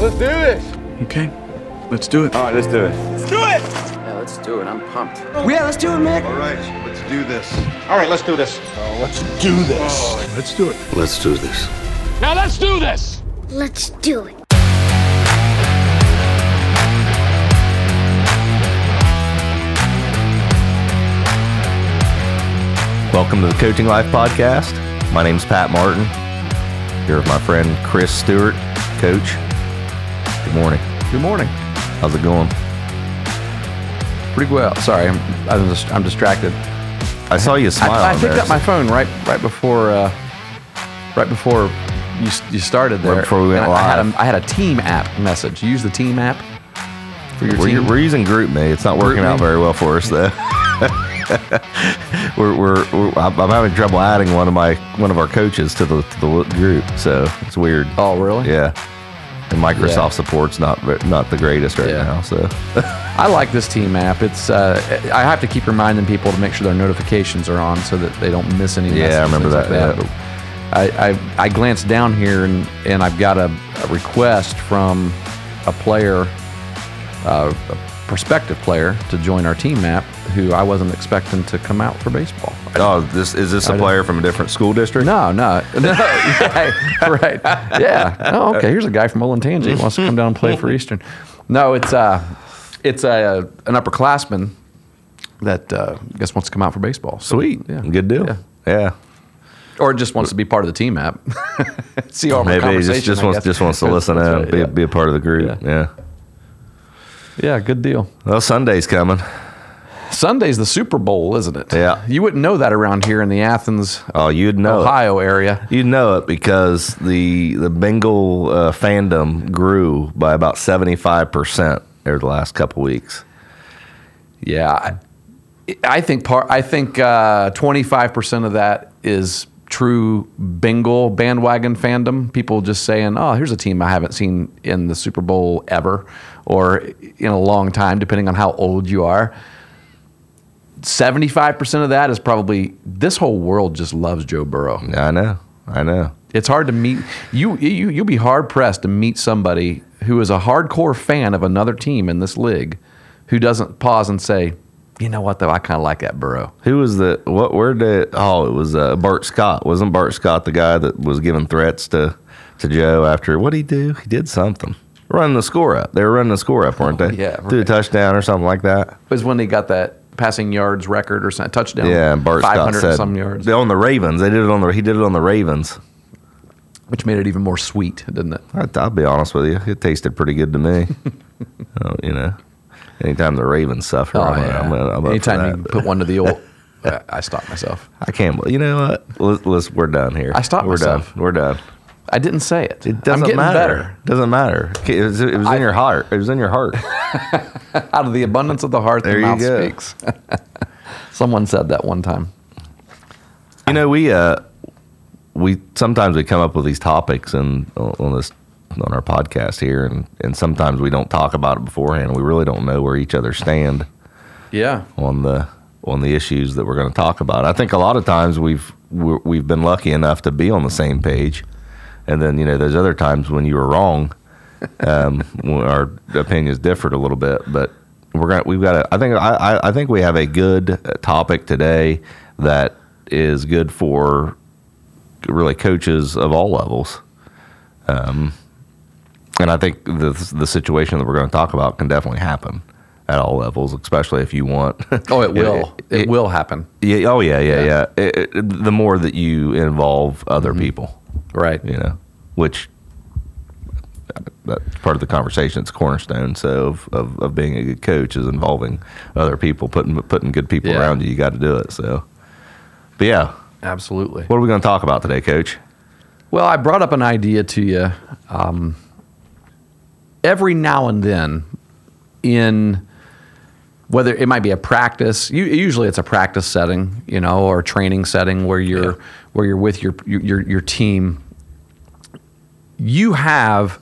Let's do this. Okay, let's do it. All right, let's do it. Let's do it. Yeah, let's do it. I'm pumped. Yeah, let's do it, Mick. All right, let's do this. All right, let's do this. let's do this. Oh, let's do it. Let's do this. Now let's do this. Let's do it. Welcome to the Coaching Life Podcast. My name's Pat Martin. Here with my friend Chris Stewart, coach. Good morning. Good morning. How's it going? Pretty well. Sorry, I'm I'm, just, I'm distracted. I saw you smile. I, I picked there, up my phone right right before uh, right before you you started there. before we went And I, I had a, I had a team app message. You use the team app for your We're, team. we're using GroupMe. It's not working out very well for us, though. we're, we're, we're I'm I'm having trouble adding one of my one of our coaches to the to the group, so it's weird. oh, really? Yeah, and Microsoft Yeah. support's not not the greatest right Yeah. now. So I like this team app. It's uh, I have to keep reminding people to make sure their notifications are on so that they don't miss any. Yeah, I remember that, Like yeah. I, I I glanced down here and and I've got a, a request from a player, uh, a prospective player, to join our team app who I wasn't expecting to come out for baseball. oh, this is this a I player from a different school district? No, no, no. yeah, right. Yeah. Oh, okay. Here's a guy from Olentangy who wants to come down and play for Eastern. No, it's uh, it's a an upperclassman that uh, I guess wants to come out for baseball. So, Sweet, Yeah. good deal. Yeah. Yeah, Or just wants to be part of the team app. See all maybe just, just wants just wants to listen in, right, be, yeah. be a part of the group. Yeah. Yeah. Yeah, good deal. Well, Sunday's coming. Sunday's the Super Bowl, isn't it? Yeah. You wouldn't know that around here in the Athens, Oh, you'd know. Ohio area. You'd know it because the the Bengal uh, fandom grew by about seventy five percent over the last couple weeks. Yeah, I, I think part. I think twenty five percent of that is true Bengal bandwagon fandom. People just saying, "Oh, here's a team I haven't seen in the Super Bowl ever, or in a long time," depending on how old you are. Seventy five percent of that is probably this whole world just loves Joe Burrow. Yeah, I know. I know. It's hard to meet you. You you'll be hard pressed to meet somebody who is a hardcore fan of another team in this league, who doesn't pause and say, "You know what though? I kind of like that Burrow." Who was the what? Where did? Oh, it was uh, Bart Scott. Wasn't Bart Scott the guy that was giving threats to to Joe after what he do? He did something. Running the score up. They were running the score up, weren't they? Oh, yeah, Threw a touchdown or something like that. It was when they got that passing yards record or something, touchdown. Yeah, Bart five Scott said some yards, They on the Ravens. They did it on the. He did it on the Ravens. which made it even more sweet, didn't it? I, I'll be honest with you. It tasted pretty good to me. oh, you know, anytime the Ravens suffer, Oh I'm, yeah. I'm, I'm Anytime you put one to the old, I- stop myself. I can't. You know what? Let's, let's, we're done here. I stopped We're myself. done. We're done. I didn't say it. It doesn't matter. better. Doesn't matter. It was, it was I- in your heart. It was in your heart. Out of the abundance of the heart, There the you mouth go. speaks. Someone said that one time. you know, we uh, we sometimes we come up with these topics and on this on our podcast here, and and sometimes we don't talk about it beforehand. We really don't know where each other stand. Yeah. on the on the issues that we're going to talk about. I think a lot of times we've we're, we've been lucky enough to be on the same page, and then you know there's other times when you were wrong. Um, our opinions differed a little bit, but we're gonna we've got a, I think I, I- think we have a good uh, topic today that is good for really coaches of all levels. Um, and I think the the situation that we're going to talk about can definitely happen at all levels, especially if you want. Oh, it will. It, it- will happen. Yeah. Oh, yeah, yeah, Yeah. yeah. It- it- the more that you involve other people, Right. you know, which that's part of the conversation. It's cornerstone. So of, of, of being a good coach is involving other people, putting putting good people Yeah. around you. You got to do it. So, but yeah, Absolutely. what are we going to talk about today, Coach? Well, I brought up an idea to you. Um, every now and then, in whether it might be a practice, u- usually it's a practice setting, you know, or training setting where you're where you're with your your your team. You have,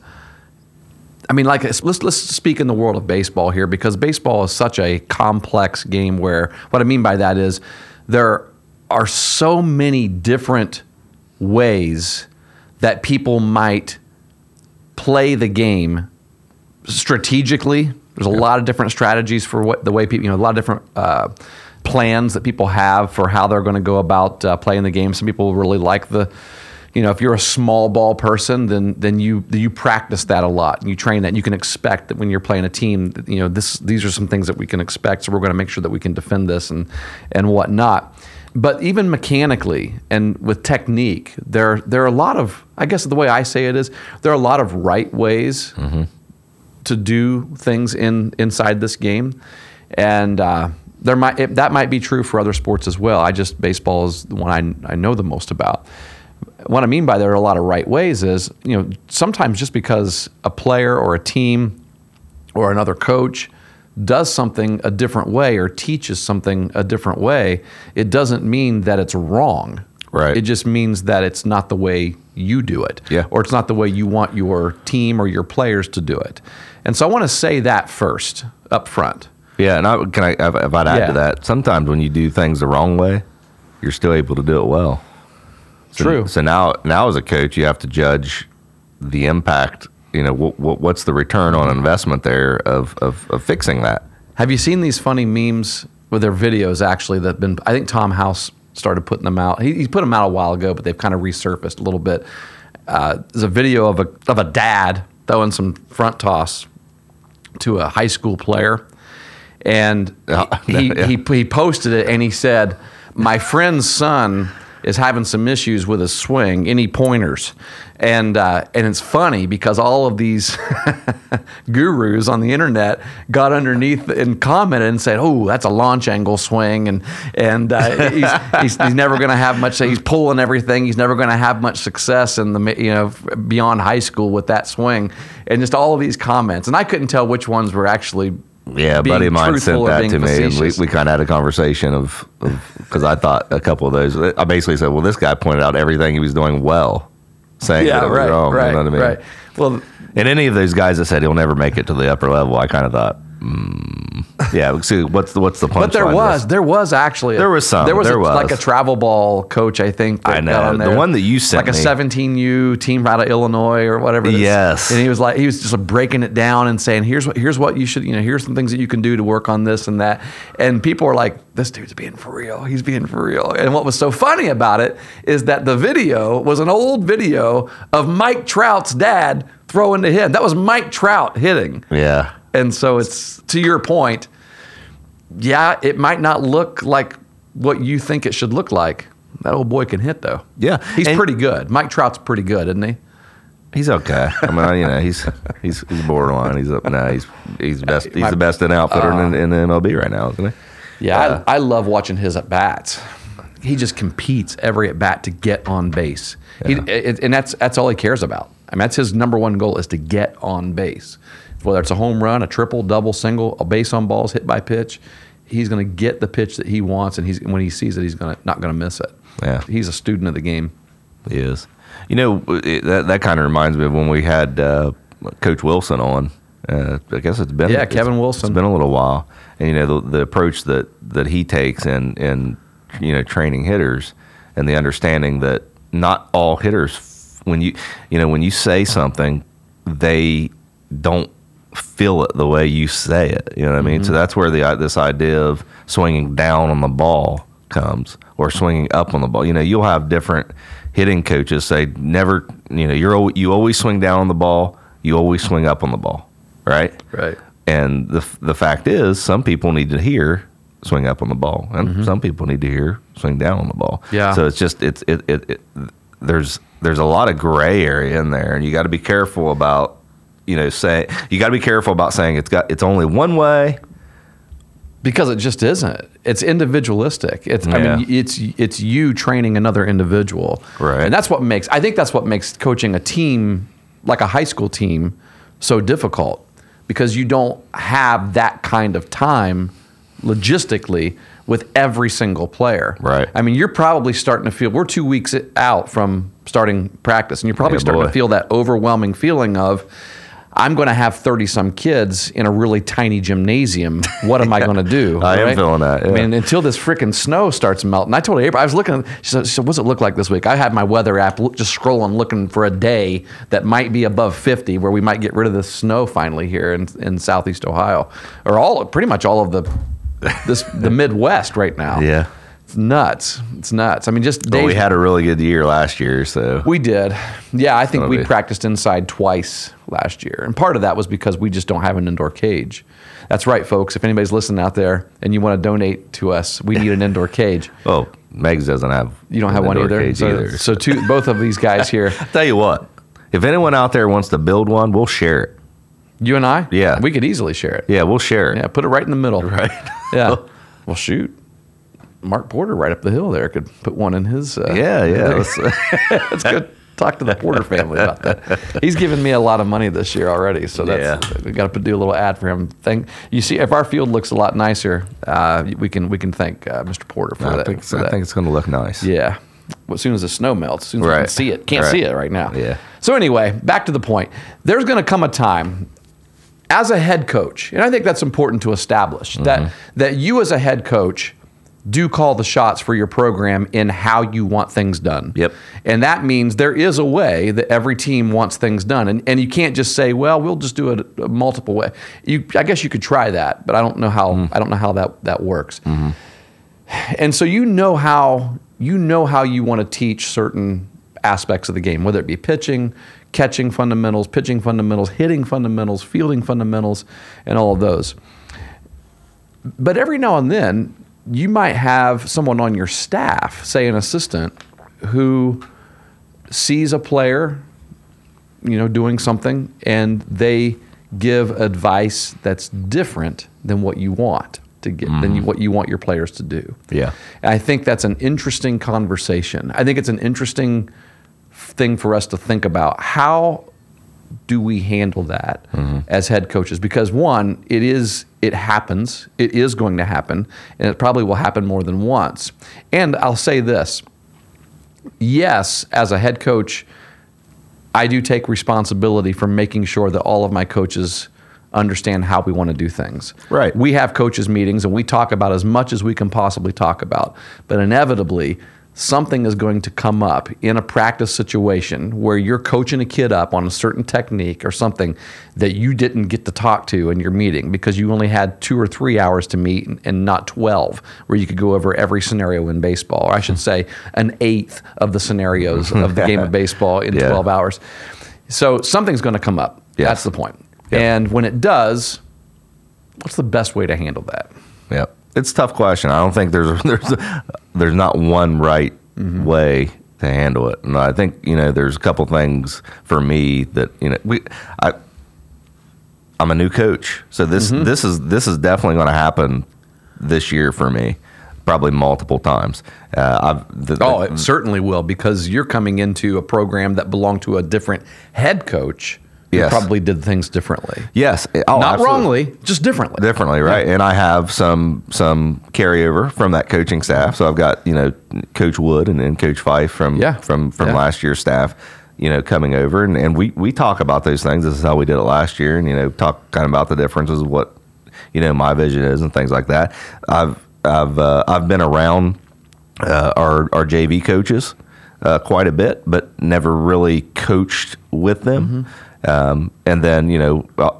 I mean, like let's let's speak in the world of baseball here because baseball is such a complex game. Where what I mean by that is there are so many different ways that people might play the game strategically. There's a lot of different strategies for what the way people, you know, a lot of different uh, plans that people have for how they're going to go about uh, playing the game. Some people really like the, you know, if you're a small ball person, then then you you practice that a lot and you train that. And you can expect that when you're playing a team, that, you know, this these are some things that we can expect. So we're going to make sure that we can defend this and and whatnot. But even mechanically and with technique, there there are a lot of I guess the way I say it is there are a lot of right ways to do things in inside this game, and uh, there might it, that might be true for other sports as well. I just baseball is the one I, I know the most about. What I mean by there are a lot of right ways is you know sometimes just because a player or a team or another coach does something a different way or teaches something a different way, it doesn't mean that it's wrong. Right. It just means that it's not the way you do it. Yeah. Or it's not the way you want your team or your players to do it. And so I want to say that first up front. Yeah, and I can I if I'd add Yeah. to that. Sometimes when you do things the wrong way, you're still able to do it well. So, True. So now, now as a coach, you have to judge the impact. You know, what, what, what's the return on investment there of, of, of fixing that? Have you seen these funny memes with their videos actually that have been I think Tom House started putting them out. He, he put them out a while ago, but they've kind of resurfaced a little bit. Uh, there's a video of a of a dad throwing some front toss to a high school player, and he, yeah. he he posted it and he said, "My friend's son is having some issues with his swing. Any pointers?" And uh, and it's funny because all of these gurus on the internet got underneath and commented and said, "Oh, that's a launch angle swing," and and uh, he's, he's he's never going to have much. He's pulling everything. He's never going to have much success in the you know beyond high school with that swing, and just all of these comments. And I couldn't tell which ones were actually. Yeah, a buddy of mine sent that to me, and we, we kind of had a conversation of because I thought a couple of those. I basically said, "Well, this guy pointed out everything he was doing well, saying yeah, that it was right, wrong." right, you know what I mean? right. Well, And any of those guys that said he'll never make it to the upper level, I kind of thought, mm, yeah. See, what's the what's the punchline? But there was, there was actually, a, There was some, There was, there a, was. like a travel ball coach, I think. That I know. on The one that you sent like a 17U team out of Illinois or whatever. Yes. and he was like, he was just breaking it down and saying, here's what, here's what you should, you know, here's some things that you can do to work on this and that. And people were like, this dude's being for real. He's being for real. And what was so funny about it is that the video was an old video of Mike Trout's dad throwing to him. That was Mike Trout hitting. yeah. And so it's to your point, yeah, it might not look like what you think it should look like. That old boy can hit though. Yeah, He's and- pretty good. Mike Trout's pretty good, isn't he? He's okay. I mean, you know, he's he's he's borderline. He's up now. He's he's best. He's the best in outfitter in, in the MLB right now, isn't he? Yeah, Uh, I, I love watching his at bats. He just competes every at bat to get on base. He, it, and that's that's all he cares about. I mean, that's his number one goal is to get on base. Whether it's a home run, a triple, double, single, a base on balls, hit by pitch, he's going to get the pitch that he wants, and he's when he sees it, he's going to not going to miss it. Yeah. he's a student of the game. He is. You know, it, that that kind of reminds me of when we had uh, Coach Wilson on. Uh, I guess it's been Yeah, Kevin Wilson. It's been a little while, and you know the, the approach that that he takes in in you know training hitters and the understanding that not all hitters when you you know when you say something they don't feel it the way you say it. You know what I mean? So mm-hmm. that's where the uh, this idea of swinging down on the ball comes, or swinging up on the ball. You know, you'll have different hitting coaches say never. You know, you're you always swing down on the ball. You always swing up on the ball, right? Right. And the the fact is, some people need to hear swing up on the ball, and mm-hmm. some people need to hear swing down on the ball. Yeah. So it's just it's it, it, it there's there's a lot of gray area in there, and you got to be careful about you know say you got to be careful about saying it's got it's only one way. because it just isn't. It's individualistic. It's I mean it's it's you training another individual. Right. And that's what makes I think that's what makes coaching a team like a high school team so difficult because you don't have that kind of time logistically with every single player. Right. I mean, you're probably starting to feel we're 2 weeks out from starting practice and you're probably Yeah, starting boy. to feel that overwhelming feeling of I'm going to have 30 some kids in a really tiny gymnasium. What am I going to do? I am feeling that, I mean, until this freaking snow starts melting. I told April, I was looking, she said, she said, what's it look like this week? I had my weather app look, just scrolling, looking for a day that might be above 50 where we might get rid of the snow finally here in, in Southeast Ohio or all, pretty much all of the, this, the Midwest right now. Yeah. It's nuts. It's nuts. I mean, just But we had a really good year last year, so we did. Yeah, I think Gonna we be- practiced inside twice last year. And part of that was because we just don't have an indoor cage. That's right, folks. If anybody's listening out there and you want to donate to us, we need an indoor cage. oh, Meigs doesn't have. You don't have one either. so, either. so two, both of these guys here, tell you what, if anyone out there wants to build one, we'll share it. you and I, Yeah. we could easily share it. Yeah, we'll share it. Yeah, put it right in the middle. Right. Yeah. Well, shoot. Mark Porter right up the hill there could put one in his. Uh, Yeah, yeah. Let's, Let's go talk to the Porter family about that. He's given me a lot of money this year already, so that's Yeah. we got to do a little ad for him. Thank you. See, if our field looks a lot nicer, uh, we can we can thank uh, Mr. Porter for I that. think, for I think it's going to look nice. Yeah. Well, as soon as the snow melts, as soon as we can Right. see it, can't Right. see it right now. Yeah. So anyway, back to the point. There's going to come a time as a head coach, and I think that's important to establish Mm-hmm. that that you as a head coach do call the shots for your program in how you want things done. Yep. And that means there is a way that every team wants things done, and and you can't just say, well, we'll just do it a multiple way. You, I guess you could try that, but I don't know how Mm-hmm. I don't know how that that works and so you know how you know how you want to teach certain aspects of the game, whether it be pitching, catching fundamentals, pitching fundamentals, hitting fundamentals, fielding fundamentals, and all of those. But every now and then, you might have someone on your staff, say an assistant, who sees a player, you know, doing something, and they give advice that's different than what you want to get, than you, what you want your players to do. Yeah. And I think that's an interesting conversation. I think it's an interesting thing for us to think about. How do we handle that mm-hmm. as head coaches? Because one, it is it happens. It is going to happen, and it probably will happen more than once. And I'll say this: yes, as a head coach, I do take responsibility for making sure that all of my coaches understand how we want to do things. Right. We have coaches meetings and we talk about as much as we can possibly talk about. But inevitably, something is going to come up in a practice situation where you're coaching a kid up on a certain technique or something that you didn't get to talk to in your meeting because you only had 2 or 3 hours to meet and- not 12 where you could go over every scenario in baseball. Or I should say an eighth of the scenarios of the game of baseball in Yeah. 12 hours. So something's going to come up. Yeah. That's the point. Yeah. And when it does, what's the best way to handle that? Yeah, it's a tough question. I don't think there's there's there's not one right way to handle it. And I think you know there's a couple things for me that you know we I I'm a new coach, so this this is this is definitely going to happen this year for me, probably multiple times. Uh, I've the, Oh, it certainly will because you're coming into a program that belonged to a different head coach Yes. probably did things differently. yes, oh, Not absolutely. wrongly, just differently. differently, right? And I have some some carryover from that coaching staff. So I've got you know Coach Wood and, and Coach Fife from Yeah. from from Yeah. last year's staff, you know, coming over and, and we we talk about those things. This is how we did it last year, and you know, talk kind of about the differences of what you know my vision is and things like that. I've I've uh, I've been around uh, our our JV coaches uh, quite a bit, but never really coached with them. Um, and then you know, uh,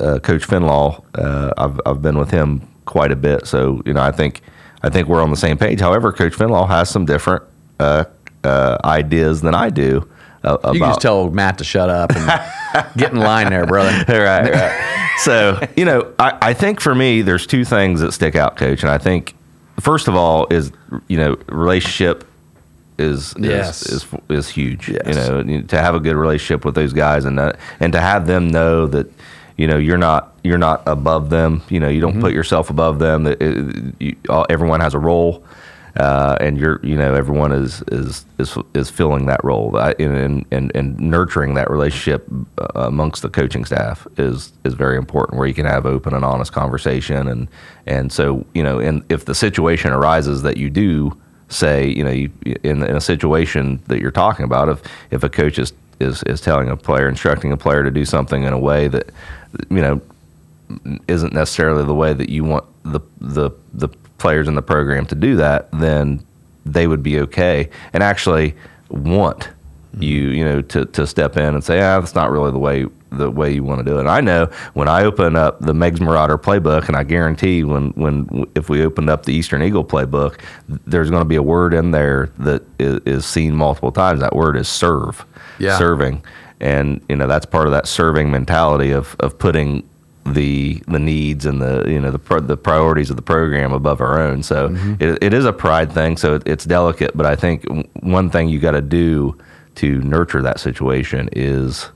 uh, Coach Finlaw, uh, I've I've been with him quite a bit, so you know, I think I think we're on the same page. However, Coach Finlaw has some different uh, uh, ideas than I do. Uh, about You just tell Matt to shut up and get in line there, brother. right, right. so you know, I, I think for me, there's two things that stick out, Coach, and I think first of all is you know relationship is Yes. is, is is huge. Yes. You know, to have a good relationship with those guys and that, and to have them know that you know you're not you're not above them. You know, you don't put yourself above them. That it, you, all, everyone has a role. Uh, and you're, you know, everyone is is is, is filling that role I- and, and and nurturing that relationship uh, amongst the coaching staff is is very important. Where you can have open and honest conversation, and and so you know, and if the situation arises that you do say, you know, you, in in a situation that you're talking about, if if a coach is is is telling a player, instructing a player to do something in a way that you know isn't necessarily the way that you want the the the players in the program to do that, then they would be okay and actually want you you know to, to step in and say ah that's not really the way the way you want to do it. And I know when I open up the Meigs Marauder playbook, and I guarantee when when if we opened up the Eastern Eagle playbook, there's going to be a word in there that is, is seen multiple times. That word is serve, Yeah. serving, and you know that's part of that serving mentality of of putting the the needs and the you know the pro- the priorities of the program above our own. So mm-hmm. it, it is a pride thing. So it, it's delicate, but I think one thing you got to do to nurture that situation is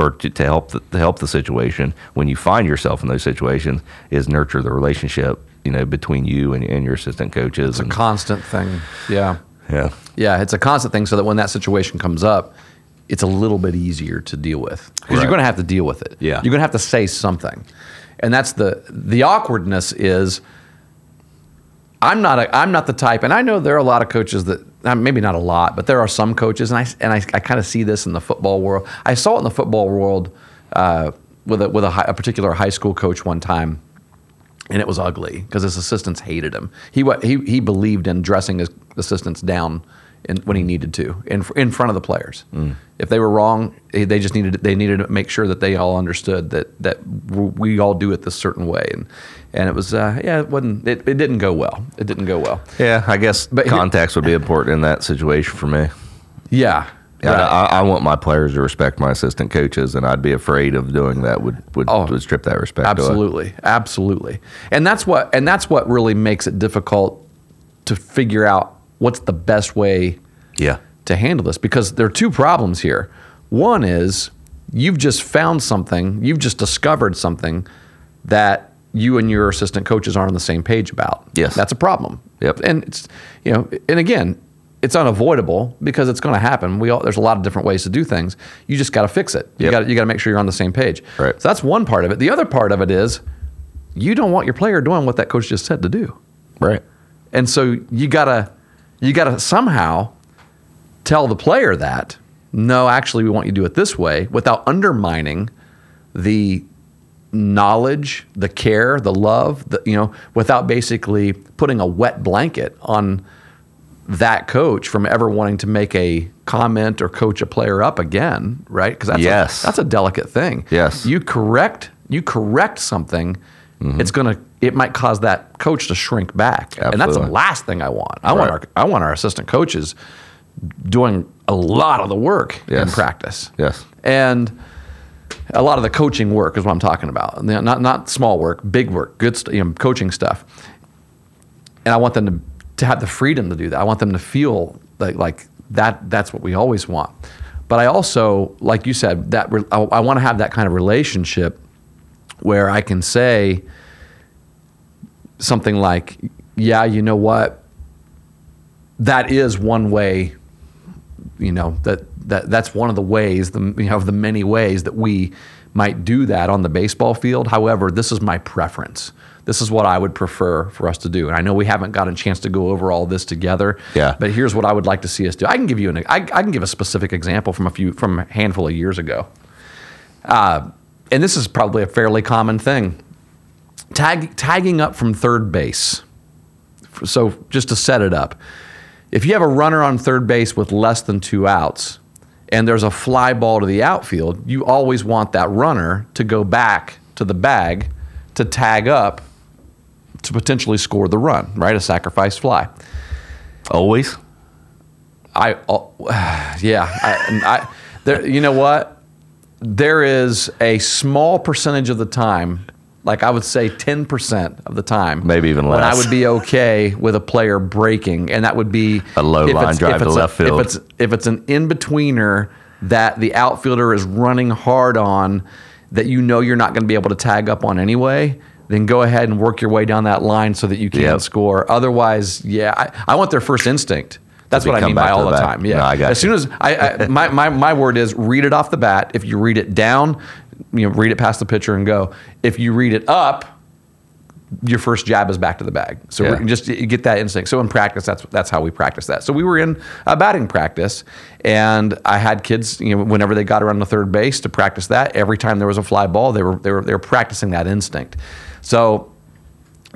or to, to help the, to help the situation when you find yourself in those situations is nurture the relationship you know between you and, and your assistant coaches It's a constant thing. Yeah. yeah Yeah, it's a constant thing so that when that situation comes up, it's a little bit easier to deal with because Right. you're going to have to deal with it. Yeah. You're going to have to say something. And that's the the awkwardness is I'm not a, I'm not the type and I know there are a lot of coaches that maybe not a lot, but there are some coaches and I and I, I kind of see this in the football world. I saw it in the football world uh, with a with a, high, a particular high school coach one time and it was ugly because his assistants hated him. He he he believed in dressing his assistants down in, when he needed to in in front of the players. If they were wrong, eh, they just needed they needed to make sure that they all understood that that we all do it this certain way. And and it was uh, yeah, it wasn't it, it didn't go well. It didn't go well. yeah i guess But here- context would be important in that situation for me Yeah. yeah, right. I, I want my players to respect my assistant coaches, and I'd be afraid of doing that would would, Oh, would strip that respect. away. Absolutely, absolutely, and that's what and that's what really makes it difficult to figure out what's the best way Yeah, to handle this because there are two problems here. One is you've just found something, you've just discovered something that you and your assistant coaches aren't on the same page about. Yes. That's a problem. Yep. And it's you know, and again, it's unavoidable because it's going to happen. We all there's a lot of different ways to do things. You just got to fix it. You Yep. got you got to make sure you're on the same page. Right. So that's one part of it. The other part of it is you don't want your player doing what that coach just said to do. right. And so you gotta you gotta somehow tell the player that no, actually, we want you to do it this way without undermining the knowledge, the care, the love, the, you know, without basically putting a wet blanket on that coach from ever wanting to make a comment or coach a player up again, right? Because that's Yes. a, that's a delicate thing. Yes. you correct you correct something, mm-hmm. it's gonna it might cause that coach to shrink back, and that's the last thing I want. I want our I want our assistant coaches doing a lot of the work in practice. Yes. And a lot of the coaching work is what I'm talking about. Not not small work, big work, good st- you know, coaching stuff. And I want them to, to have the freedom to do that. I want them to feel like like that. That's what we always want. But I also, like you said, that re- I, I want to have that kind of relationship where I can say something like, "Yeah, you know what? That is one way you know that that that's one of the ways the you know of the many ways that we might do that on the baseball field. However this is my preference. This is what i would prefer for us to do. And i know we haven't got a chance to go over all this together Yeah. but here's what i would like to see us do. I can give you an I, I can give a specific example from a few from a handful of years ago. Uh, and this is probably a fairly common thing tag tagging up from third base so just to set it up, if you have a runner on third base with less than two outs and there's a fly ball to the outfield, you always want that runner to go back to the bag to tag up to potentially score the run, right? A sacrifice fly. Always. I, oh, yeah, I, I, there, you know what? There is a small percentage of the time, like I would say 10% of the time, Maybe even less. when I would be okay with a player breaking, and that would be A low line drive to a- left field. If it's if it's an in betweener that the outfielder is running hard on, that you know you're not going to be able to tag up on anyway. Then go ahead and work your way down that line so that you can Yep. score. Otherwise, yeah, I, I want their first instinct. That's what I mean by all the the time. Yeah, No, I got as you. soon as I, I my, my my word is read it off the bat. If you read it down, you know, read it past the pitcher and go. If you read it up, your first jab is back to the bag. So Yeah. just get that instinct. So in practice, that's that's how we practice that. So we were in a batting practice, and I had kids, you know, whenever they got around the third base to practice that. Every time there was a fly ball, they were they were they were practicing that instinct. So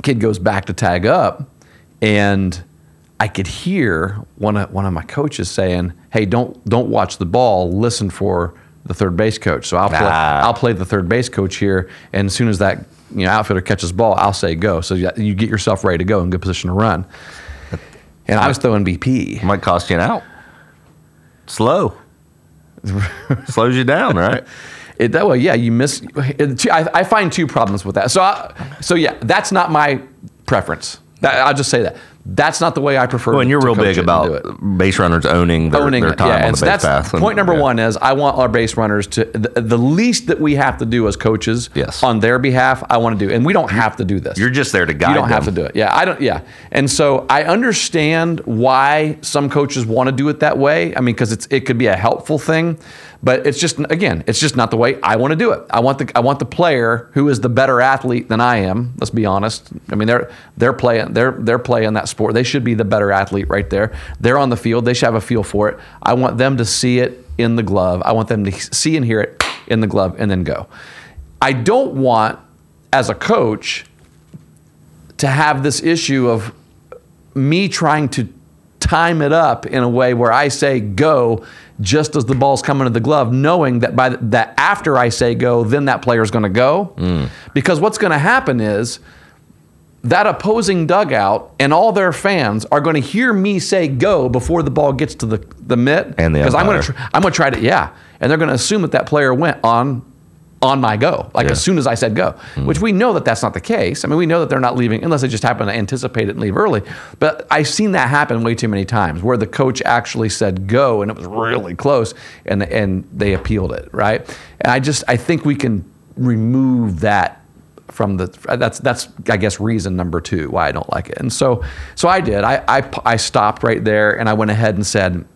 kid goes back to tag up, and I could hear one of one of my coaches saying, "Hey, don't don't watch the ball. Listen for the third base coach." So I'll play, Ah. I'll play the third base coach here, and as soon as that you know outfielder catches ball, I'll say go. So you, you get yourself ready to go in good position to run. And I was throwing BP. Might cost you an out. Slow. Slows you down, right? It, that well, yeah, you miss. It, I, I find two problems with that. So, I, so yeah, that's not my preference. That, I'll just say that that's not the way I prefer. Well, and you're to real big it and do it. about base runners owning their, owning their time yeah. on And the so base that's path. And- point number yeah. one is I want our base runners to the, the least that we have to do as coaches Yes. on their behalf. I want to do, and we don't have to do this. You're just there to guide them. You don't have to do it. Yeah, I don't. Yeah, and so I understand why some coaches want to do it that way. I mean, because it's it could be a helpful thing, but it's just again, it's just not the way I want to do it. I want the I want the player who is the better athlete than I am. Let's be honest. I mean, they're they're playing they're they're playing that sport. They should be the better athlete right there. They're on the field. They should have a feel for it. I want them to see it in the glove. I want them to see and hear it in the glove, and then go. I don't want as a coach to have this issue of me trying to time it up in a way where I say go just as the ball's coming to the glove, knowing that by the, that after I say go, then that player's going to go. Mm. Because what's going to happen is that opposing dugout and all their fans are going to hear me say go before the ball gets to the the mitt. And the because I'm going to tr- I'm going to try to yeah, and they're going to assume that that player went on on my go like Yeah. as soon as I said go, which we know that that's not the case. I mean, we know that they're not leaving unless they just happen to anticipate it and leave early. But I've seen that happen way too many times where the coach actually said go and it was really close and and they appealed it right. And I just I think we can remove that from the that's that's I guess reason number two why I don't like it. And so so I did. I I, I stopped right there and I went ahead and said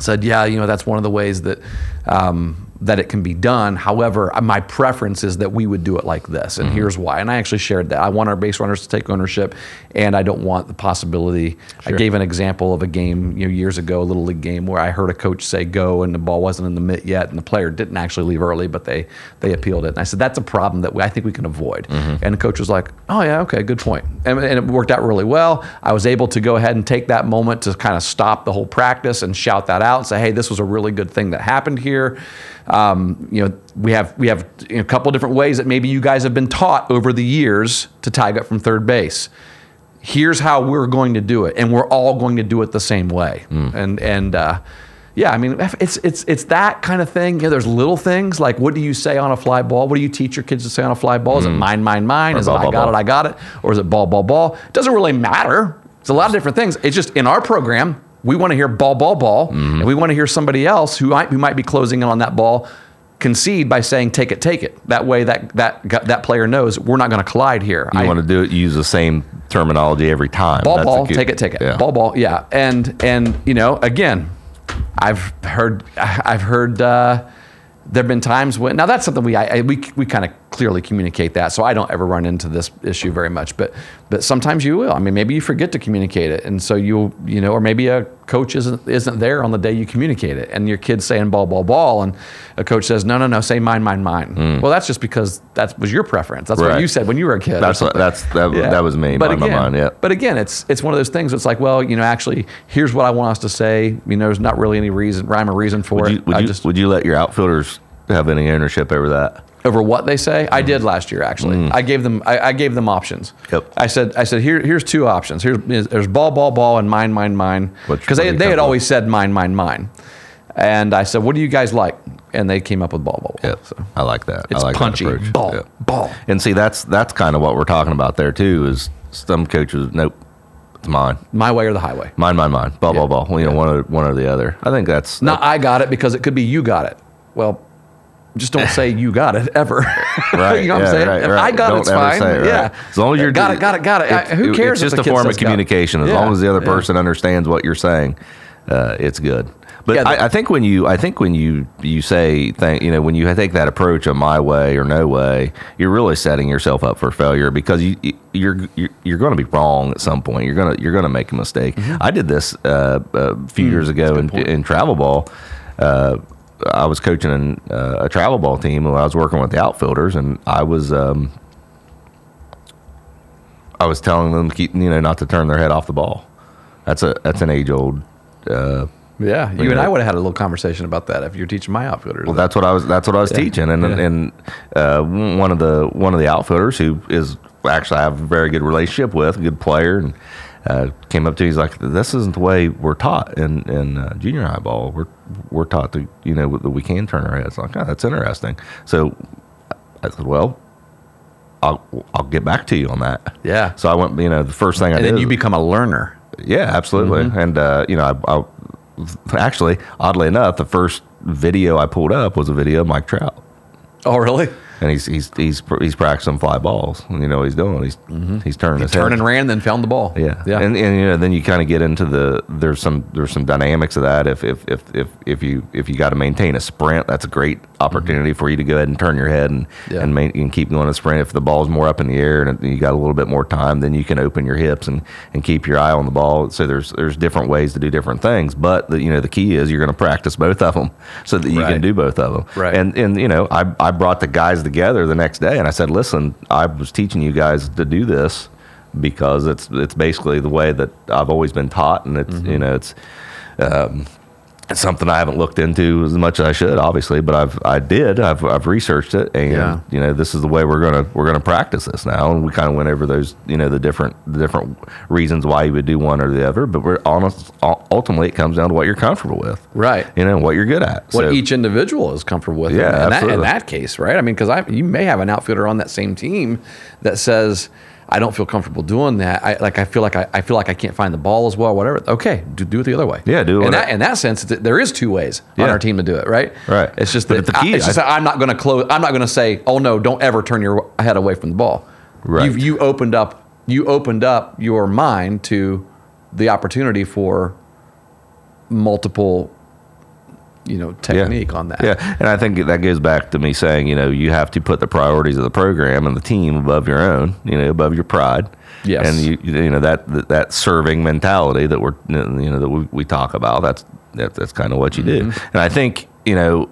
said yeah you know that's one of the ways that um, that it can be done. However, uh, my preference is that we would do it like this, and here's why. And I actually shared that. I want our base runners to take ownership, and I don't want the possibility. I gave an example of a game you know years ago, a little league game where I heard a coach say go, and the ball wasn't in the mitt yet, and the player didn't actually leave early, but they they appealed it. And I said that's a problem that we, I think we can avoid. And the coach was like, oh yeah, okay, good point. And, and it worked out really well. I was able to go ahead and take that moment to kind of stop the whole practice and shout that out and say, hey, this was a really good thing that happened here. Um, you know, we have we have a couple different ways that maybe you guys have been taught over the years to tag up from third base. Here's how we're going to do it, and we're all going to do it the same way. And and uh, yeah, I mean, it's it's it's that kind of thing. You know, there's little things like what do you say on a fly ball? What do you teach your kids to say on a fly ball? Is it mine, mine, mine? Or Is it ball, I got ball. it, I got it? Or is it ball, ball, ball? It doesn't really matter. It's a lot of different things. It's just in our program, we want to hear ball, ball, ball, and we want to hear somebody else who might, who might be closing in on that ball concede by saying take it, take it. That way, that that that player knows we're not going to collide here. You I- want to do it, use the same terminology every time. ball That's ball key. take it take it Yeah. ball ball yeah and and you know again i've heard i've heard uh there've been times when now that's something we I- we we kind of clearly communicate that so i don't ever run into this issue very much but but sometimes you will i mean maybe you forget to communicate it and so you you know or maybe a coach isn't isn't there on the day you communicate it and your kid's saying ball ball ball and a coach says no no no say mine mine mine well that's just because that was your preference that's what Hmm. You said when you were a kid That's what, that's that, Yeah. that was me. But Mind my again, mind. Yeah. but again, it's it's one of those things. It's like, well, you know, actually, here's what I want us to say. You know, there's not really any reason, rhyme or reason for Would it. you, would, I you, just would you let your outfielders have any ownership over that? Over what they say. I did last year. Actually, I gave them I, I gave them options. Mm. Yep. I said I said here here's two options. Here's there's ball ball ball and mine mine mine because they they had up always said mine mine mine, and I said what do you guys like? And they came up with ball ball ball. Yep. So I like that. it's I like punchy that ball Yeah. ball. And see, that's that's kind of what we're talking about there too. Is some coaches, nope, it's mine, My way or the highway. mine, mine, mine, ball, ball, ball. You know, one or one or the other. I think that's Not I got it because it could be you got it. Well, just don't say you got it ever. Right, you know what yeah, I'm saying? right, If right. I got Don't it, it's fine. it, right. Yeah. As long as you're got it, got it, got it. I- who cares? It's just a form of communication. As Yeah, long as the other yeah. person understands what you're saying, uh, it's good. But Yeah, the- I, I think when you, I think when you you say, th- you know, when you take that approach of my way or no way, you're really setting yourself up for failure because you you- you're you're, you're going to be wrong at some point. You're gonna you're gonna make a mistake. Mm-hmm. I did this uh, a few years ago in, in travel ball. Uh, I was coaching in, uh, a travel ball team and I was working with the outfielders, and I was. Um, I was telling them to keep, you know, not to turn their head off the ball. That's a that's an age old. Uh, Yeah, you Yeah. and I would have had a little conversation about that if you're teaching my outfielders. well, that's what I was. That's what I was Yeah. teaching, and Yeah. and uh, one of the one of the outfielders who is actually I have a very good relationship with, a good player, and uh, came up to me. He's like, "This isn't the way we're taught in in uh, junior high ball. We're we're taught to you know that we can turn our heads." Like, oh, that's interesting. So I said, "Well." I'll, I'll get back to you on that. Yeah. So I went, you know, the first thing I and did. then you become a learner. Yeah, absolutely. Mm-hmm. And uh, you know, I, I actually, oddly enough, the first video I pulled up was a video of Mike Trout, Oh, really? And he's he's he's he's practicing fly balls. You know what he's doing? He's mm-hmm. he's turning his Turn head. and ran, then found the ball. Yeah, yeah. and, and you know, then you kind of get into the there's some there's some dynamics of that. If if if if, if you if you got to maintain a sprint, that's a great mm-hmm. opportunity for you to go ahead and turn your head and Yeah. and, main, and keep going a sprint. If the ball's more up in the air and you got a little bit more time, then you can open your hips and, and keep your eye on the ball. So there's there's different ways to do different things, but the, you know the key is you're going to practice both of them so that you Right. can do both of them. Right. And and you know I I brought the guys together the next day and I said, listen, I was teaching you guys to do this because it's it's basically the way that I've always been taught, and it's Mm-hmm. you know it's um, it's something I haven't looked into as much as I should, obviously, but I've I did I've I've researched it, and Yeah. you know this is the way we're gonna we're gonna practice this now, and we kind of went over those you know the different the different reasons why you would do one or the other, but we're honest ultimately it comes down to what you're comfortable with, Right. You know what you're good at, what So- each individual is comfortable with. Yeah, in, that, in that case, right? I mean, because I you may have an outfielder on that same team that says, "I don't feel comfortable doing that. I like I feel like I, I feel like I can't find the ball as well. Whatever. Okay, do, do it the other way. Yeah, do it In that in that sense, there is two ways on our team to do it. Right. Right. It's just that the key- I, it's just I- that I'm not going to close. I'm not going to say, "Oh no, don't ever turn your head away from the ball." Right. You you opened up you opened up your mind to the opportunity for multiple you know technique on that. Yeah, and I think that goes back to me saying, you know, you have to put the priorities of the program and the team above your own, you know, above your pride. Yes. and you you know that that, serving mentality that we're you know that we, we talk about. That's that, that's kind of what you do, Mm-hmm. and I think you know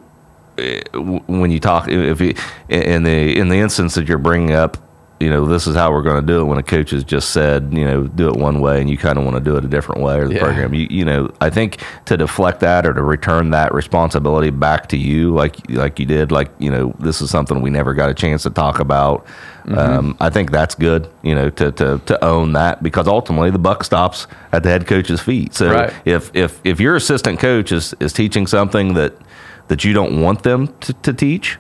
eh, when you talk if you in the in the instance that you're bringing up you know this is how we're going to do it when a coach has just said you know do it one way and you kind of want to do it a different way or the Yeah. program you, you know i think to deflect that or to return that responsibility back to you like like you did like you know this is something we never got a chance to talk about Mm-hmm. um, i think that's good you know to, to to own that because ultimately the buck stops at the head coach's feet so Right. if if if your assistant coach is is teaching something that that you don't want them to, to teach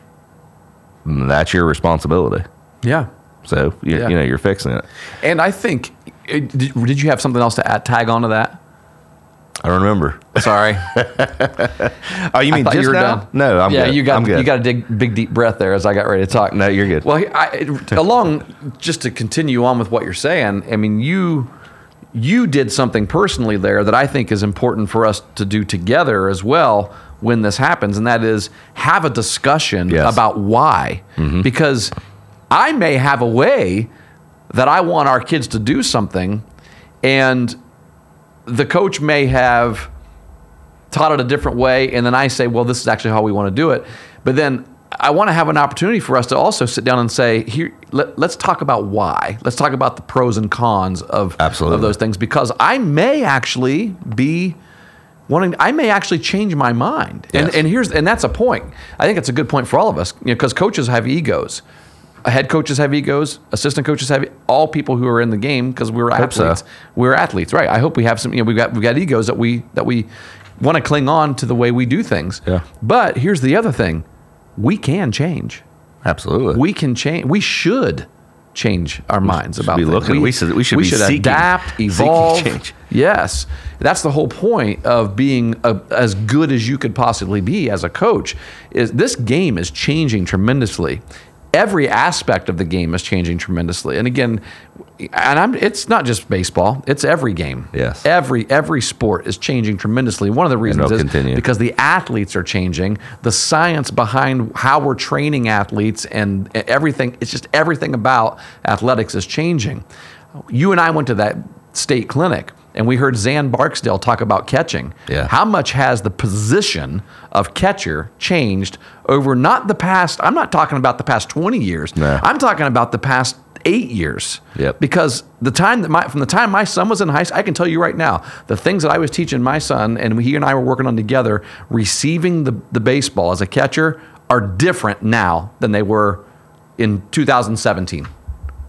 that's your responsibility Yeah. So you, Yeah. you know you're fixing it And I think, uh, did, did you have something else to add, tag onto that? i don't remember Sorry, oh you mean just you were now done. no i'm yeah, good you got you got to dig big deep breath there as I got ready to talk. no you're good Well, I, along just to continue on with what you're saying, I mean you you did something personally there that I think is important for us to do together as well when this happens, and that is have a discussion Yes. about why. Because I may have a way that I want our kids to do something, and the coach may have taught it a different way, and then I say, well, this is actually how we want to do it. But then I want to have an opportunity for us to also sit down and say, here, let, us talk about why. Let's talk about the pros and cons of, Absolutely. of those things because I may actually be wanting I may actually change my mind. And Yes. and here's and that's a point. I think it's a good point for all of us, you know, because coaches have egos. Head coaches have egos. Assistant coaches have all people who are in the game because we're Hope so. athletes. We're athletes, right? I hope we have some. You know, we've got we've got egos that we that we want to cling on to the way we do things. Yeah. But here's the other thing: we can change. absolutely We can change. We should change our minds about be looking- we should- we should be seeking- adapt, evolve. change. Yes, that's the whole point of being a, as good as you could possibly be as a coach. Is this game is changing tremendously, every aspect of the game is changing tremendously. And again, and I'm it's not just baseball; it's every game. Yes. every every sport is changing tremendously. One of the reasons is continue. because the athletes are changing, the science behind how we're training athletes, and everything. It's just everything about athletics is changing. You and I went to that state clinic. And we heard Zan Barksdale talk about catching. Yeah. How much has the position of catcher changed over not the past? I'm not talking about the past 20 years. No. I'm talking about the past eight years. Yep. Because the time that my from the time my son was in high school, I can tell you right now, the things that I was teaching my son and he and I were working on together, receiving the, the baseball as a catcher are different now than they were in 2017.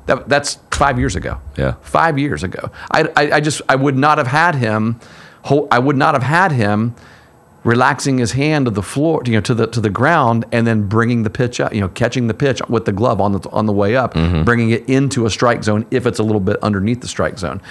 That, that's five years ago. Yeah. Five years ago. I, I, I just I would not have had him. I would not have had him relaxing his hand to the floor, you know, to the to the ground, and then bringing the pitch up, you know, catching the pitch with the glove on the on the way up, Mm-hmm. bringing it into a strike zone if it's a little bit underneath the strike zone.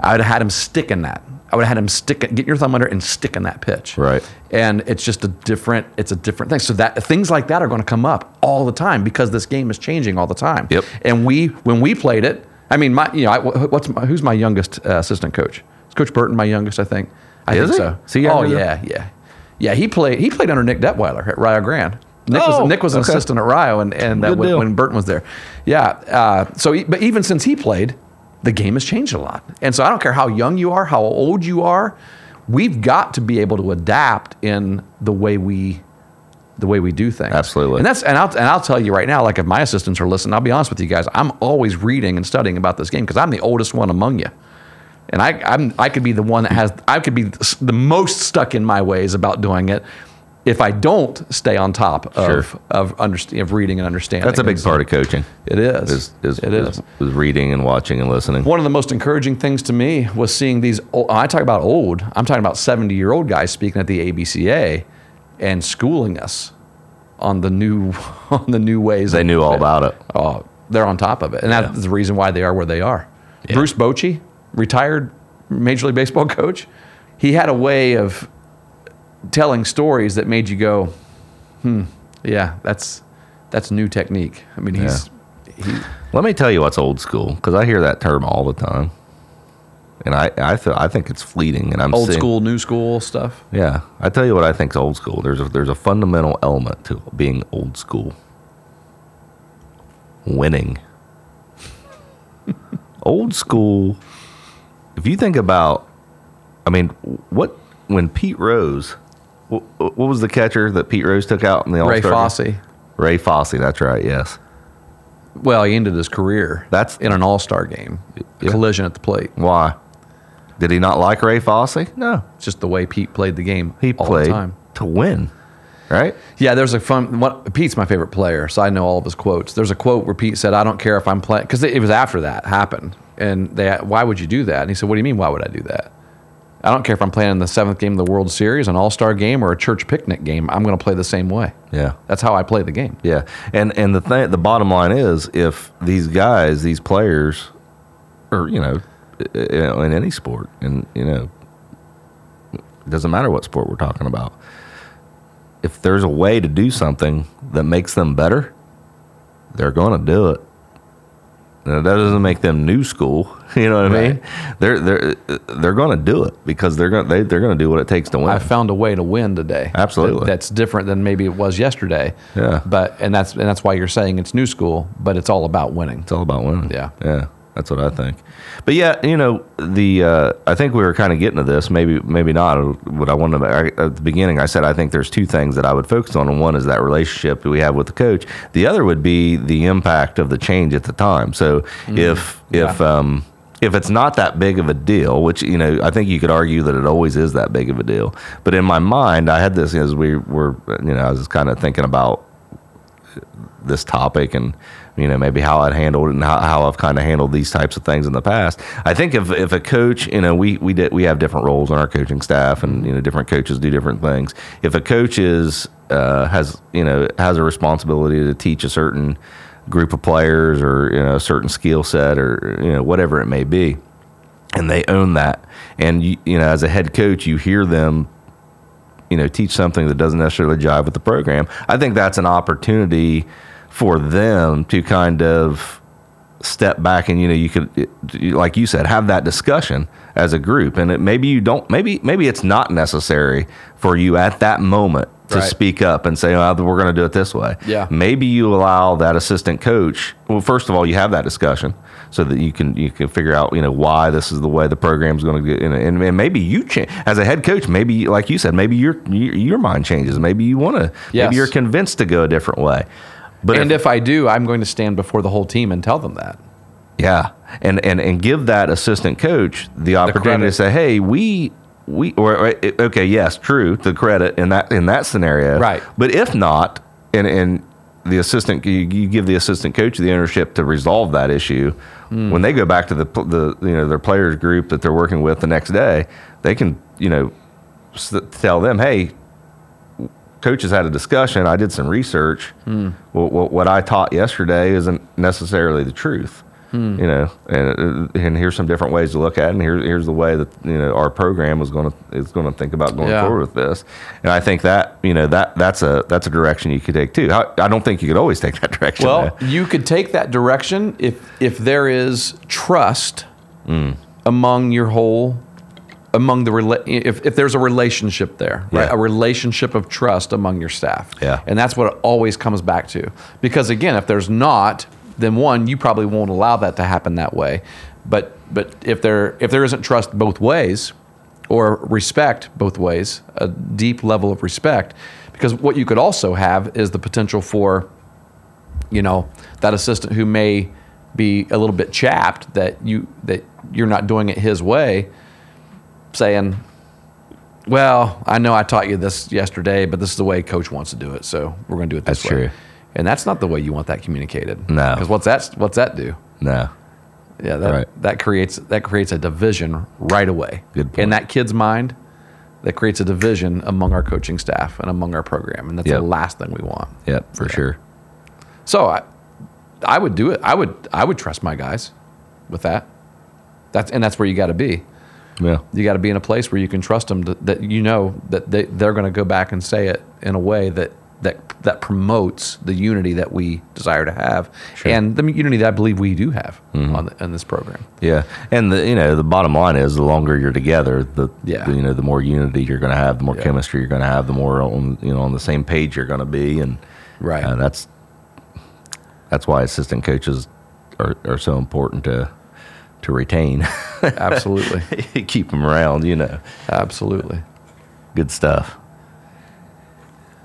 I would have had him stick in that. I would have had him stick, get your thumb under it and stick in that pitch. Right. And it's just a different, it's a different thing. So that things like that are going to come up all the time because this game is changing all the time. Yep. And we, when we played it, I mean, my, you know, I, what's my, who's my youngest uh, assistant coach? Is Coach Burton my youngest? I think. I Is think he? so. Is he oh yeah, yeah, yeah. He played. He played under Nick Detweiler at Rio Grande. Nick Oh, was Nick was an okay. assistant at Rio, and and uh, when, when Burton was there, yeah. Uh, so, he- but even since he played, the game has changed a lot. And so, I don't care how young you are, how old you are, we've got to be able to adapt in the way we the way we do things. Absolutely. And that's and I'll and I'll tell you right now, like if my assistants are listening, I'll be honest with you guys, I'm always reading and studying about this game because I'm the oldest one among you. And I I'm I could be the one that has I could be the most stuck in my ways about doing it if I don't stay on top of Sure. of underst- of reading and understanding. That's a big so part of coaching. It is. Is is, it is. is, is reading and watching and listening. One of the most encouraging things to me was seeing these. ol- I talk about old. I'm talking about 70 year old guys speaking at the ABCA and schooling us on the new on the new ways. They knew all about it. Oh, they're on top of it, and that's the reason why they are where they are. Bruce Bochy, retired Major League Baseball coach, he had a way of telling stories that made you go, "Hmm, yeah, that's that's new technique." I mean, he's he, Let me tell you what's old school because I hear that term all the time, and I I, th- I think it's fleeting. And I'm old seeing- school, new school stuff. Yeah, I tell you what I think's old school. There's a there's a fundamental element to being old school. Winning. old school. If you think about, I mean, what when Pete Rose, what, was the catcher that Pete Rose took out in the All star? Ray Star? Fosse. Ray Fosse. That's right. Yes. Well, he ended his career. That's- in an All Star game, Yeah. collision at the plate. Why? Did he not like Ray Fosse? No. It's just the way Pete played the game. He all played the time. to win. Right. Yeah, there's a fun. What, Pete's my favorite player, so I know all of his quotes. There's a quote where Pete said, "I don't care if I'm playing," because it was after that happened, and they, why would you do that? And he said, "What do you mean? Why would I do that? I don't care if I'm playing in the seventh game of the World Series, an All Star game, or a church picnic game. I'm going to play the same way. Yeah. That's how I play the game. Yeah, and and the thing, the bottom line is, if these guys, these players, or you know, you know, in any sport, and you know, it doesn't matter what sport we're talking about. If there's a way to do something that makes them better, they're going to do it. Now, that doesn't make them new school. You know what I mean? They're they're they're going to do it because they're going they, they're going to do what it takes to win. I found a way to win today. Absolutely. That- that's different than maybe it was yesterday. Yeah. But and that's and that's why you're saying it's new school, but it's all about winning. It's all about winning. Yeah. yeah, that's what I think. But yeah, you know, the uh, I think we were kind of getting to this. Maybe, maybe not. What I wanted to, I, at the beginning, I said I think there's two things that I would focus on, and one is that relationship that we have with the coach. The other would be the impact of the change at the time. So if if um, if it's not that big of a deal, which you know, I think you could argue that it always is that big of a deal. But in my mind, I had this as we were, you know, I was kind of thinking about this topic and you know maybe how I'd handled it and how, how I've kind of handled these types of things in the past. I think if, if a coach, you know, we we did we have different roles on our coaching staff and you know different coaches do different things. If a coach is uh, has you know has a responsibility to teach a certain group of players or you know a certain skill set or you know whatever it may be, and they own that, and you, you know as a head coach you hear them you know teach something that doesn't necessarily jive with the program i think that's an opportunity for them to kind of step back and you know you could like you said have that discussion as a group and it, maybe you don't maybe maybe it's not necessary for you at that moment to Right. speak up and say oh, we're going to do it this way Yeah. maybe you allow that assistant coach well first of all you have that discussion so that you can you can figure out you know why this is the way the program is going to get and, and, and maybe you change as a head coach maybe like you said maybe your your, your mind changes maybe you want to Yes. maybe you're convinced to go a different way but and if I do, I'm going to stand before the whole team and tell them that. Yeah, and and and give that assistant coach the opportunity to say, "Hey, we we or, or okay, yes, true, the credit in that in that scenario, Right. But if not, and and the assistant, you, you give the assistant coach the ownership to resolve that issue. Hmm. When they go back to the the you know their players group that they're working with the next day, they can you know tell them, "Hey, coaches had a discussion. I did some research. Hmm. What, what, what I taught yesterday isn't necessarily the truth. Hmm. You know, and uh, and here's some different ways to look at it. And here's here's the way that you know our program is going to is going to think about going Yeah. forward with this. And I think that you know that that's a that's a direction you could take too. I, I don't think you could always take that direction. Well, though. you could take that direction if if there is trust among your whole among the rela- if if there's a relationship there, right? Yeah. A relationship of trust among your staff. Yeah. And that's what it always comes back to. Because again, if there's not, then one, you probably won't allow that to happen that way. But but if there if there isn't trust both ways or respect both ways, a deep level of respect, because what you could also have is the potential for you know that assistant who may be a little bit chapped that you that you're not doing it his way saying well i know i taught you this yesterday but this is the way coach wants to do it so we're going to do it this That's way true. and that's not the way you want that communicated No. because what's that what's that do no, yeah that, Right. that creates that creates a division right away Good in that kid's mind that creates a division among our coaching staff and among our program and that's Yep. the last thing we want yep, for sure. so I, I would do it. I would, I would trust my guys with that. That's and that's where you got to be. Yeah, You got to be in a place where you can trust them to, that you know that they, they're going to go back and say it in a way that that that promotes the unity that we desire to have and the unity that I believe we do have Mm-hmm. on the, in this program. yeah. And the you know the bottom line is the longer you're together, the, Yeah. the, you know the more unity you're going to have, the more Yeah. chemistry you're going to have, the more on you know on the same page you're going to be, and Right. uh, that's that's why assistant coaches are, are so important to to retain. Absolutely, Keep them around, you know. absolutely. Good stuff.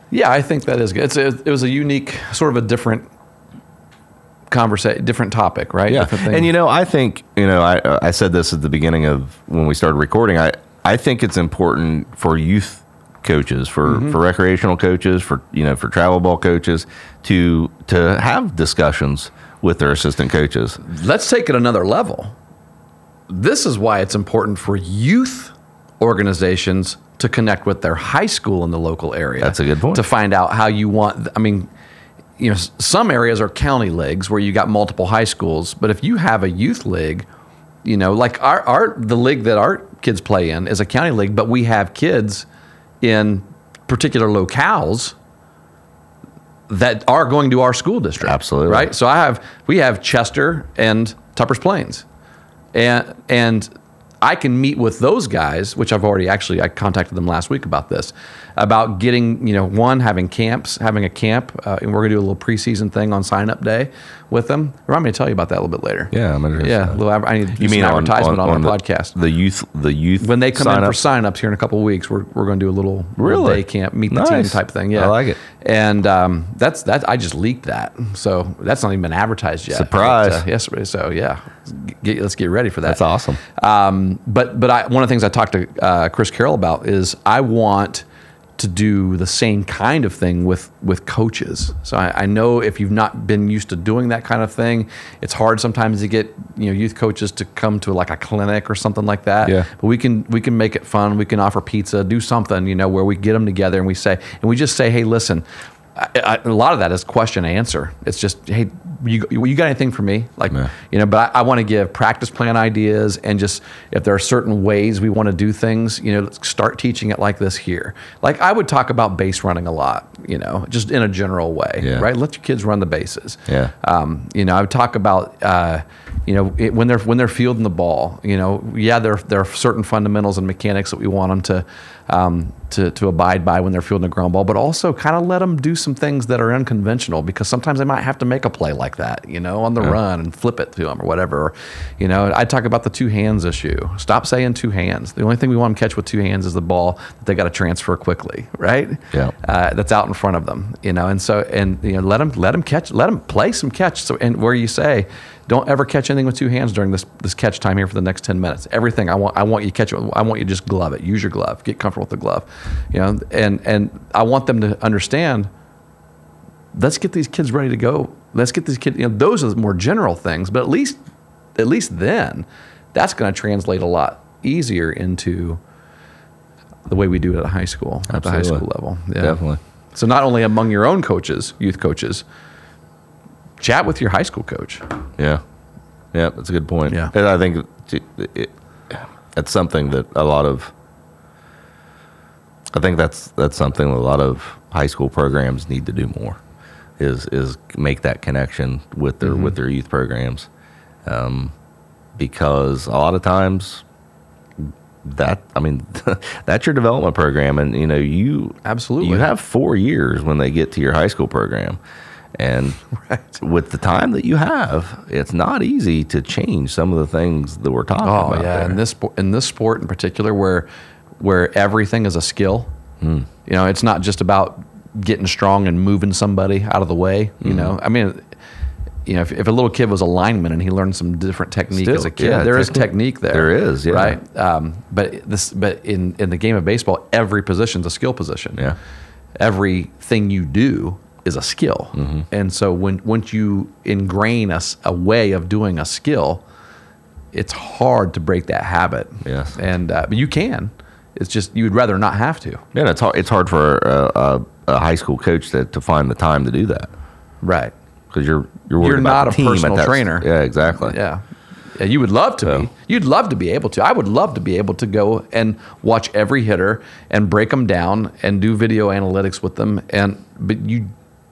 Yeah, I think that is good. It's a, it was a unique, sort of a different conversation, different topic, right? Yeah, thing. and you know, I think you know, I I said this at the beginning of when we started recording. I I think it's important for youth coaches, for Mm-hmm. for recreational coaches, for you know, for travel ball coaches to to have discussions with their assistant coaches. let's take it another level. This is why it's important for youth organizations to connect with their high school in the local area. That's a good point. To find out how you want, I mean, you know, some areas are county leagues where you got multiple high schools, but if you have a youth league, you know, like our, our the league that our kids play in is a county league, but we have kids in particular locales that are going to our school district. Absolutely. Right? So I have we have Chester and Tuppers Plains. And and I can meet with those guys, which I've already actually I contacted them last week about this, about getting you know one having camps, having a camp, uh, and we're gonna do a little preseason thing on sign up day with them. Remind me to tell you about that a little bit later. Yeah, I'm interested. yeah. a little I need You mean some on, advertisement on, the, podcast The youth, the youth when they come in for sign-ups? sign-ups here in a couple of weeks, we're, we're going to do a little, little Really? day camp, meet the team type thing. Yeah, I like it. And um, that's that. I just leaked that, so that's not even been advertised yet. Surprise. But, uh, yes. So yeah, get, let's get ready for that. That's awesome. Um, but but I, one of the things I talked to uh, Chris Carroll about is I want to do the same kind of thing with with coaches. So I, I know if you've not been used to doing that kind of thing, it's hard sometimes to get you know youth coaches to come to like a clinic or something like that. Yeah. But we can we can make it fun. We can offer pizza, do something you know where we get them together and we say and we just say, hey, listen. I, I, a lot of that is question and answer. It's just, hey, you, you got anything for me? Like, Yeah. you know, but I, I want to give practice plan ideas and just if there are certain ways we want to do things, you know, let's start teaching it like this here. Like I would talk about base running a lot, you know, just in a general way, Yeah. right? Let your kids run the bases. Yeah. Um, you know, I would talk about, uh, you know, it, when they're when they're fielding the ball. You know, yeah, there there are certain fundamentals and mechanics that we want them to um, to to abide by when they're fielding a ground ball, but also kind of let them do some things that are unconventional because sometimes they might have to make a play like that, you know, on the run and flip it to them or whatever. You know, I talk about the two hands issue. Stop saying two hands. The only thing we want them to catch with two hands is the ball that they got to transfer quickly, right? Yeah. uh, that's out in front of them, you know, and so and you know let them let them catch, let them play some catch. So and where you say, don't ever catch anything with two hands during this this catch time here for the next ten minutes. Everything I want I want you to catch it. I want you to just glove it. Use your glove. Get comfortable with the glove, you know, and and I want them to understand. Let's get these kids ready to go. Let's get these kids. You know, those are the more general things, but at least at least then, that's going to translate a lot easier into the way we do it at high school, at the high school level. Yeah. Definitely. So not only among your own coaches, youth coaches, chat with your high school coach. Yeah, yeah, that's a good point. Yeah. and I think it, it, it's something that a lot of. I think that's that's something that a lot of high school programs need to do more, is is make that connection with their with their youth programs, um, because a lot of times. That I mean, that's your development program, and you know you Absolutely. you have four years when they get to your high school program, and with the time that you have, it's not easy to change some of the things that we're talking Oh about. yeah, there. in this sport, in this sport in particular, where where everything is a skill. Hmm. You know, it's not just about getting strong and moving somebody out of the way. You Hmm. know, I mean, you know, if, if a little kid was a lineman and he learned some different technique Still, as a kid, yeah, there is technique- technique there. there is, yeah. right. Um, but this, but in in the game of baseball, every position is a skill position. Yeah. everything you do is a skill, Mm-hmm. and so when once you ingrain a way of doing a skill, it's hard to break that habit. Yes. and uh, but you can. It's just you would rather not have to. Yeah, it's hard. It's hard for a, a, a high school coach to, to find the time to do that Right. because you're you're worried You're about not a personal trainer. Yeah, exactly. Yeah. Yeah, you would love to be. You'd love to be able to. I would love to be able to go and watch every hitter and break them down and do video analytics with them. And but you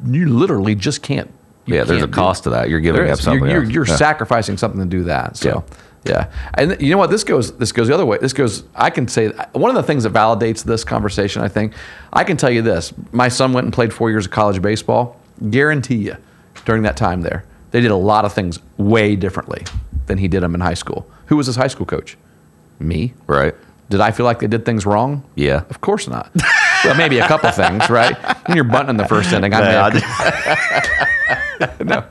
you literally just can't. Yeah, there's a can't do- cost to that. You're giving up something. You're, you're, you're Yeah. sacrificing something to do that. So, yeah. And you know what? This goes. This goes the other way. This goes. I can say one of the things that validates this conversation. I think I can tell you this. My son went and played four years of college baseball. Guarantee you, during that time there, they did a lot of things way differently than he did them in high school. Who was his high school coach? Me. right. Did I feel like they did things wrong? Yeah. Of course not. well, maybe a couple things, right? When you're bunting in the first inning, I Yeah, may have no.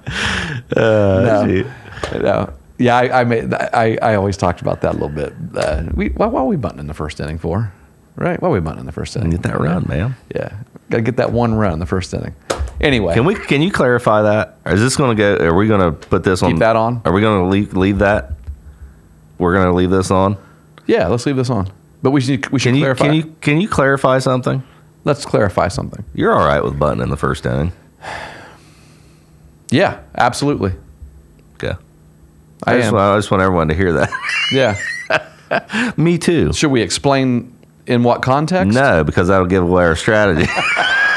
no. Yeah, I, I made. I, I always talked about that a little bit. Uh, we why, why are we bunting in the first inning for? Right? Why are we bunting in the first inning? Get that run, man. Yeah, got to get that one run in the first inning. Anyway, Can we? Can you clarify that? Is this going to go? Are we going to put this on? Keep that on? Are we going to leave leave that? We're going to leave this on. Yeah, let's leave this on. But we should we should Can you? clarify. Can you? Can you clarify something? Let's clarify something. You're all right with button in the first inning. Yeah, absolutely. Okay. I I just, am. want, I just want everyone to hear that. Yeah. Me too. Should we explain in what context? No, because that'll give away our strategy.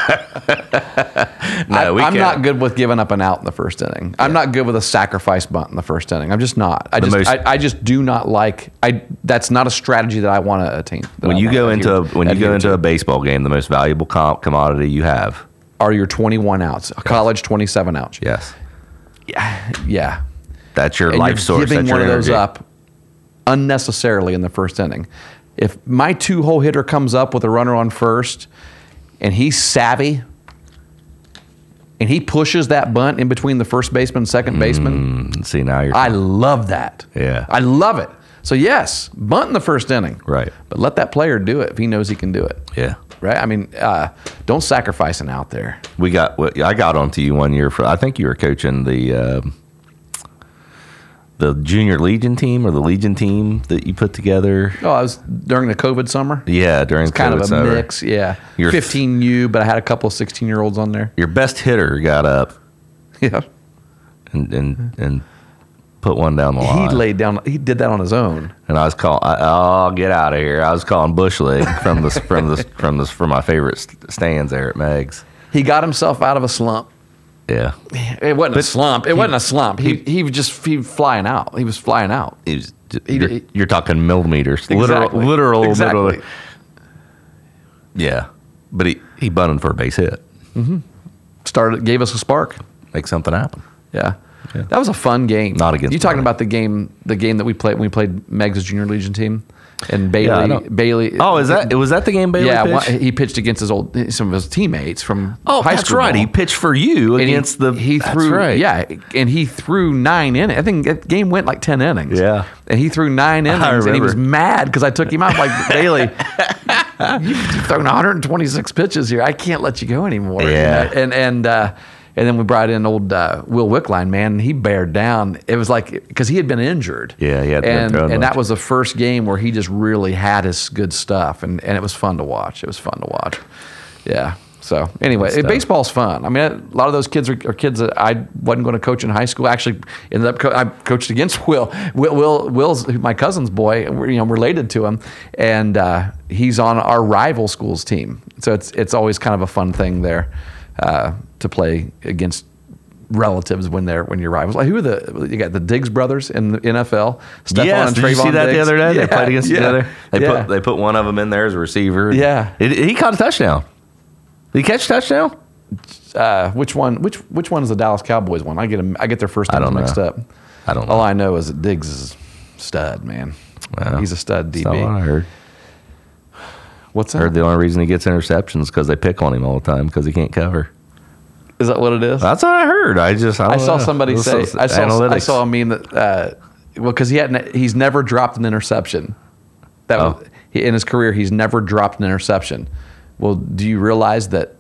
no, I, can't. not good with giving up an out in the first inning. I'm not good with a sacrifice bunt in the first inning. I'm just not. I The just most- I, I just do not like. I that's not a strategy that I want to attain. When you wanna go into a, when you go into to. a baseball game, the most valuable com- commodity you have. are your 21 outs, a college 27 outs. Yes, Yeah, Yeah. that's your and life you're source. giving That's one of those up unnecessarily in the first inning. If my two hole hitter comes up with a runner on first, and he's savvy. And he pushes that bunt in between the first baseman and second baseman. See now you're I love that. Yeah. I love it. So yes, bunt in the first inning. Right. But let that player do it if he knows he can do it. yeah. Right. I mean, uh, don't sacrifice an out there. We got. I got onto you one year for. I think you were coaching the uh, the junior Legion team or the Legion team that you put together. Oh, I was during the COVID summer. Yeah, during COVID summer. Kind of a summer. mix. Yeah. You're- 15U, but I had a couple of 16 year olds on there. Your best hitter got up Yeah. and and, and put one down the line. He laid down. He did that on his own. and I was calling. Oh, get out of here! I was calling bush league from the from the from the from my favorite stands there at Meigs. He got himself out of a slump. Yeah, It wasn't a slump. It wasn't a slump. He he was just he was flying out. He was flying out. He was, He- you're, he- you're talking millimeters, Exactly. literal, literal, Exactly. literal. Yeah, but he he bunted for a base hit, Mm-hmm. Started gave us a spark. make something happen. Yeah. That was a fun game. Not against you talking about the game the game that we played when we played Meigs Junior Legion team and Bailey Yeah, Bailey Oh, is that was that the game Bailey yeah, pitched? one- he pitched against his old some of his teammates from oh, high that's school right. ball. He pitched for you And he- against the. he that's threw right. yeah and he threw nine innings. I think that game went like ten innings. Yeah. and he threw nine innings and he was mad because I took him out. Like Bailey, you've thrown 126 pitches here. I can't let you go anymore. Yeah. know? and and uh, and then we brought in old uh, Will Wickline, man, and he bared down. It was like because he had been injured. Yeah, been and and much. that was the first game where he just really had his good stuff, and and it was fun to watch. It was fun to watch. Yeah. So anyway, baseball's fun. I mean, a lot of those kids are, are kids that I wasn't going to coach in high school. I Actually, ended up co- I coached against Will. Will, Will Will's my cousin's boy. We're, you know, related to him, and uh, he's on our rival school's team. So it's it's always kind of a fun thing there uh, to play against relatives when they're when you're rivals. Like who are the you got the Diggs brothers in the NFL? Stephon Yes, and did you see that the other day? Yeah, they played against yeah, each other. They yeah. put they put one of them in there as a receiver. Yeah. It- he caught a touchdown. Did he catch a touchdown? uh, which one? Which which one is the Dallas Cowboys one? I get 'em- I get their first names mixed up. I don't All know. I know is that Diggs is stud, man. Well, He's a stud what I DB. heard. What's I heard the only reason he gets interceptions because they pick on him all the time because he can't cover. Is that what it is? That's what I heard. I just I, I saw know. somebody This say I saw I saw a meme that uh, well because he hadn't he's never dropped an interception. That Oh. was, he, in his career he's never dropped an interception. Well, do you realize that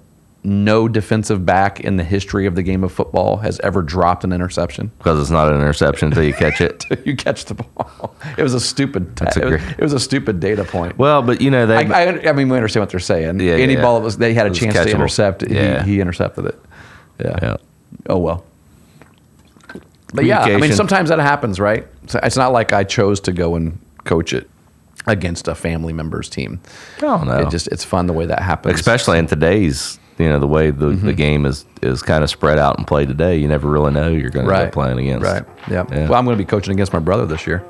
no defensive back in the history of the game of football has ever dropped an interception? because it's not an interception until you catch it. you catch the ball. It was a stupid. That's a it, was, it was a stupid data point. Well, but you know they. I, I, I mean, we understand what they're saying. Yeah, Any yeah. ball that was they had a chance to intercept, Yeah. he, he intercepted it. Yeah. yeah. Oh well. But yeah, I mean, sometimes that happens, right? So it's not like I chose to go and coach it against a family member's team. Oh no. It just it's fun the way that happens. especially in today's you know the way the, Mm-hmm. the game is is kind of spread out and played today you never really know who you're going to be playing against Right. Yeah. Yeah. Well, I'm going to be coaching against my brother this year.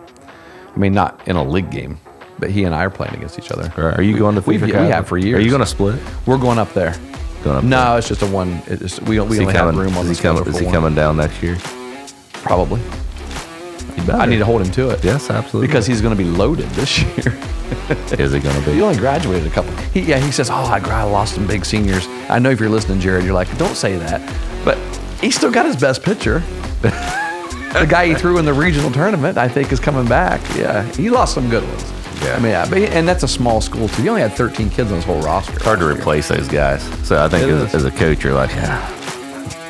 I mean, not in a league game, but he and I are playing against each other. Right. are you going to We've- we have for years. are you going to split We're going up there. Going up No, it's just a one. It's, we we is only coming have room on the he coming, schedule is he one. coming down next year Probably. I need to hold him to it. yes absolutely Because he's going to be loaded this year. is he going to be? he only graduated a couple. He, yeah, he says, "Oh, I, I lost some big seniors." I know if you're listening, Jared, you're like, "Don't say that," but he still got his best pitcher. the guy he threw in the regional tournament, I think, is coming back. Yeah, he lost some good ones. Yeah. I mean, yeah, but and that's a small school too. He only had 13 kids on his whole roster. It's hard to replace those guys so I think It as, is. as a coach you're like yeah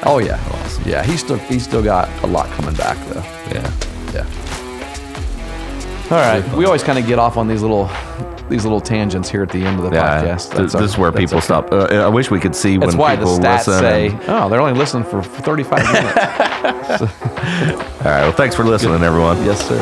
Oh yeah, yeah. He's still he's still got a lot coming back though. yeah Yeah. All right. We always kind of get off on these little these little tangents here at the end of the yeah podcast. th- our- this is where that's people okay. stop uh, I wish we could see That's when why the people stats listen say, and- "Oh, they're only listening for 35 minutes." all right well thanks for listening everyone yes, sir.